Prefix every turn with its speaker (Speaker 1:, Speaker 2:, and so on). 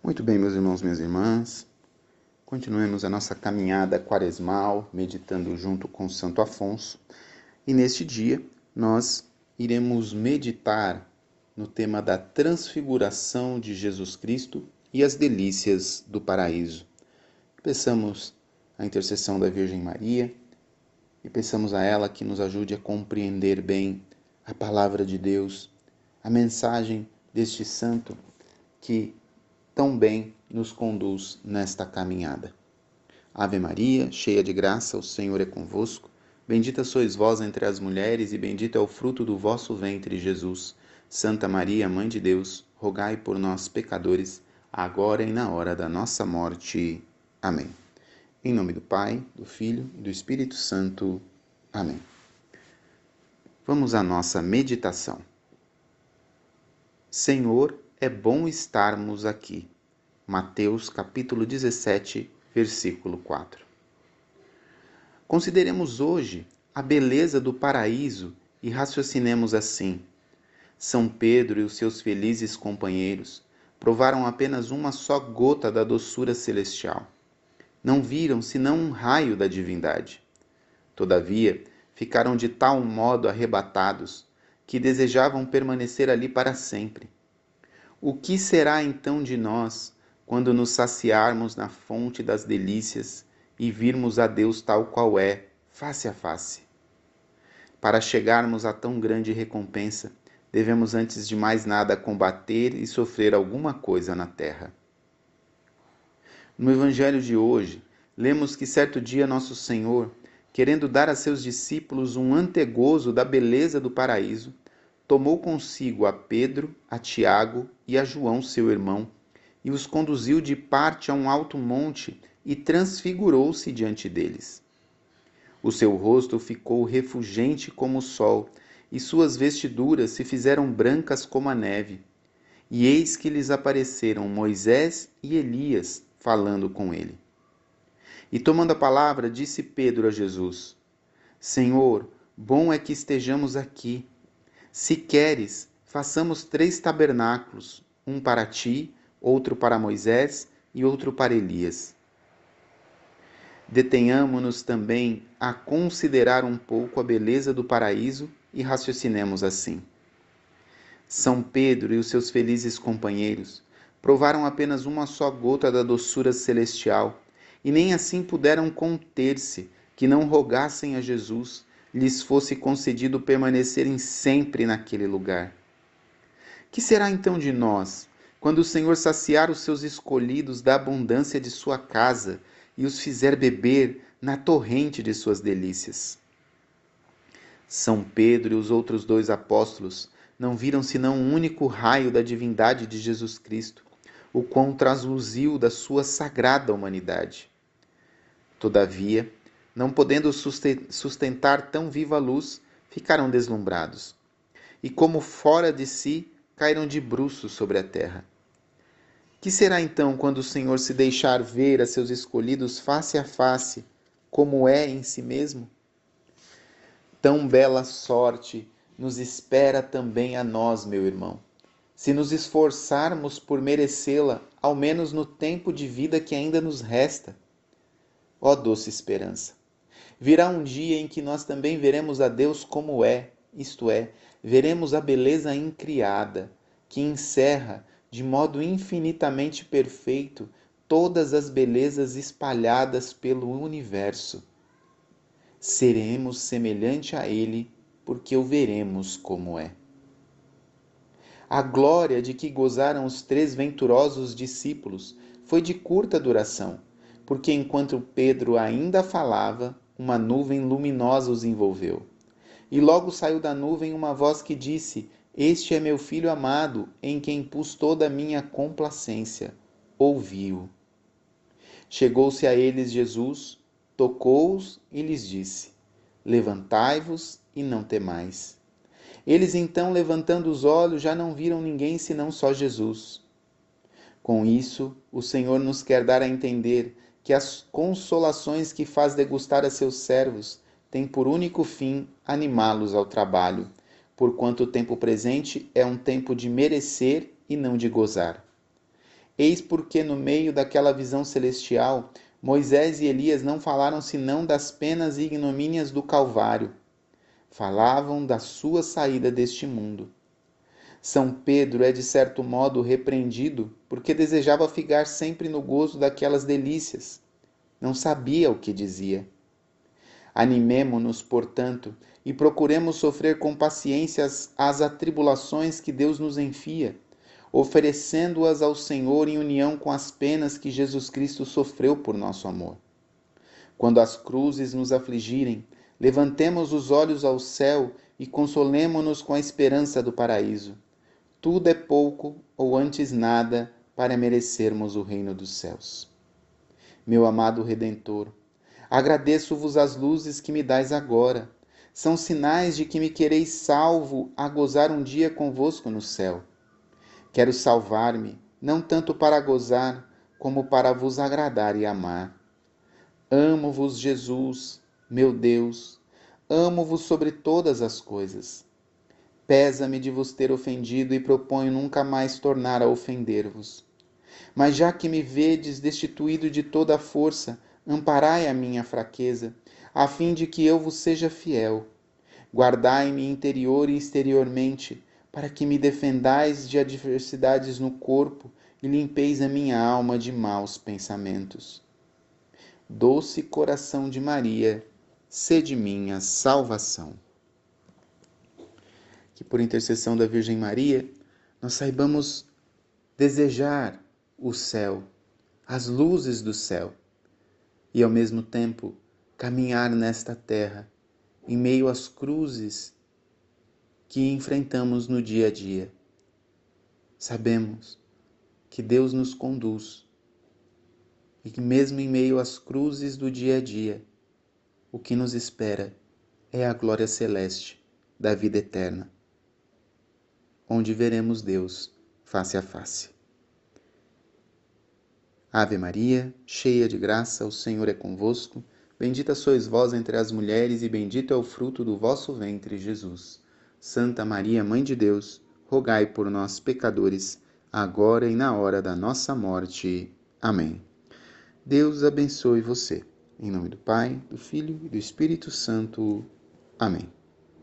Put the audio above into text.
Speaker 1: Muito bem, meus irmãos, minhas irmãs. Continuemos a nossa caminhada quaresmal, meditando junto com Santo Afonso. E neste dia nós iremos meditar no tema da transfiguração de Jesus Cristo e as delícias do paraíso. Peçamos a intercessão da Virgem Maria e peçamos a ela que nos ajude a compreender bem a palavra de Deus, a mensagem deste santo que tão bem nos conduz nesta caminhada. Ave Maria, cheia de graça, o Senhor é convosco. Bendita sois vós entre as mulheres, e bendito é o fruto do vosso ventre, Jesus. Santa Maria, Mãe de Deus, rogai por nós, pecadores, agora e na hora da nossa morte. Amém. Em nome do Pai, do Filho e do Espírito Santo. Amém. Vamos à nossa meditação. Senhor, é bom estarmos aqui. Mateus capítulo 17, versículo 4. Consideremos hoje a beleza do paraíso e raciocinemos assim. São Pedro e os seus felizes companheiros provaram apenas uma só gota da doçura celestial. Não viram senão um raio da divindade. Todavia, ficaram de tal modo arrebatados que desejavam permanecer ali para sempre. O que será então de nós quando nos saciarmos na fonte das delícias e virmos a Deus tal qual é, face a face? Para chegarmos a tão grande recompensa, devemos antes de mais nada combater e sofrer alguma coisa na terra. No Evangelho de hoje, lemos que certo dia Nosso Senhor querendo dar a seus discípulos um antegozo da beleza do paraíso, tomou consigo a Pedro, a Tiago e a João, seu irmão, e os conduziu de parte a um alto monte e transfigurou-se diante deles. O seu rosto ficou refulgente como o sol, e suas vestiduras se fizeram brancas como a neve. E eis que lhes apareceram Moisés e Elias falando com ele. E tomando a palavra, disse Pedro a Jesus: Senhor, bom é que estejamos aqui. Se queres, façamos três tabernáculos: um para ti, outro para Moisés e outro para Elias. Detenhamo-nos também a considerar um pouco a beleza do paraíso e raciocinemos assim. São Pedro e os seus felizes companheiros provaram apenas uma só gota da doçura celestial e nem assim puderam conter-se, que não rogassem a Jesus lhes fosse concedido permanecerem sempre naquele lugar. Que será então de nós, quando o Senhor saciar os seus escolhidos da abundância de sua casa e os fizer beber na torrente de suas delícias? São Pedro e os outros dois apóstolos não viram senão um único raio da divindade de Jesus Cristo o quão trasluziu da sua sagrada humanidade. Todavia, não podendo sustentar tão viva luz, ficaram deslumbrados, e como fora de si, caíram de bruços sobre a terra. Que será então quando o Senhor se deixar ver a seus escolhidos face a face, como é em si mesmo? Tão bela sorte nos espera também a nós, meu irmão se nos esforçarmos por merecê-la, ao menos no tempo de vida que ainda nos resta. Ó doce esperança! Virá um dia em que nós também veremos a Deus como é, isto é, veremos a beleza incriada, que encerra, de modo infinitamente perfeito, todas as belezas espalhadas pelo universo. Seremos semelhante a Ele, porque o veremos como é. A glória de que gozaram os três venturosos discípulos foi de curta duração, porque enquanto Pedro ainda falava, uma nuvem luminosa os envolveu. E logo saiu da nuvem uma voz que disse: Este é meu filho amado, em quem pus toda a minha complacência. Ouviu. Chegou-se a eles Jesus, tocou-os e lhes disse: Levantai-vos e não temais. Eles então, levantando os olhos, já não viram ninguém senão só Jesus. Com isso, o Senhor nos quer dar a entender que as consolações que faz degustar a seus servos têm por único fim animá-los ao trabalho, porquanto o tempo presente é um tempo de merecer e não de gozar. Eis porque, no meio daquela visão celestial, Moisés e Elias não falaram senão das penas e ignomínias do Calvário. Falavam da sua saída deste mundo. São Pedro é de certo modo repreendido porque desejava ficar sempre no gozo daquelas delícias. Não sabia o que dizia. Animemo-nos, portanto, e procuremos sofrer com paciência as, as atribulações que Deus nos enfia, oferecendo-as ao Senhor em união com as penas que Jesus Cristo sofreu por nosso amor. Quando as cruzes nos afligirem, levantemos os olhos ao céu e consolemo-nos com a esperança do paraíso tudo é pouco ou antes nada para merecermos o reino dos céus. Meu amado Redentor, agradeço-vos as luzes que me dais agora. São sinais de que me quereis salvo a gozar um dia convosco no céu. Quero salvar-me, não tanto para gozar, como para vos agradar e amar. Amo-vos, Jesus, meu Deus, amo-vos sobre todas as coisas Pesa-me de vos ter ofendido e proponho nunca mais tornar a ofender-vos. Mas já que me vedes destituído de toda a força, amparai a minha fraqueza, a fim de que eu vos seja fiel. Guardai-me interior e exteriormente, para que me defendais de adversidades no corpo e limpeis a minha alma de maus pensamentos. Doce coração de Maria, sede minha salvação que por intercessão da Virgem Maria, nós saibamos desejar o céu, as luzes do céu, e ao mesmo tempo caminhar nesta terra, em meio às cruzes que enfrentamos no dia a dia. Sabemos que Deus nos conduz e que, mesmo em meio às cruzes do dia a dia, o que nos espera é a glória celeste da vida eterna onde veremos Deus face a face. Ave Maria, cheia de graça, o Senhor é convosco. Bendita sois vós entre as mulheres, e bendito é o fruto do vosso ventre, Jesus. Santa Maria, Mãe de Deus, rogai por nós, pecadores, agora e na hora da nossa morte. Amém. Deus abençoe você. Em nome do Pai, do Filho e do Espírito Santo. Amém.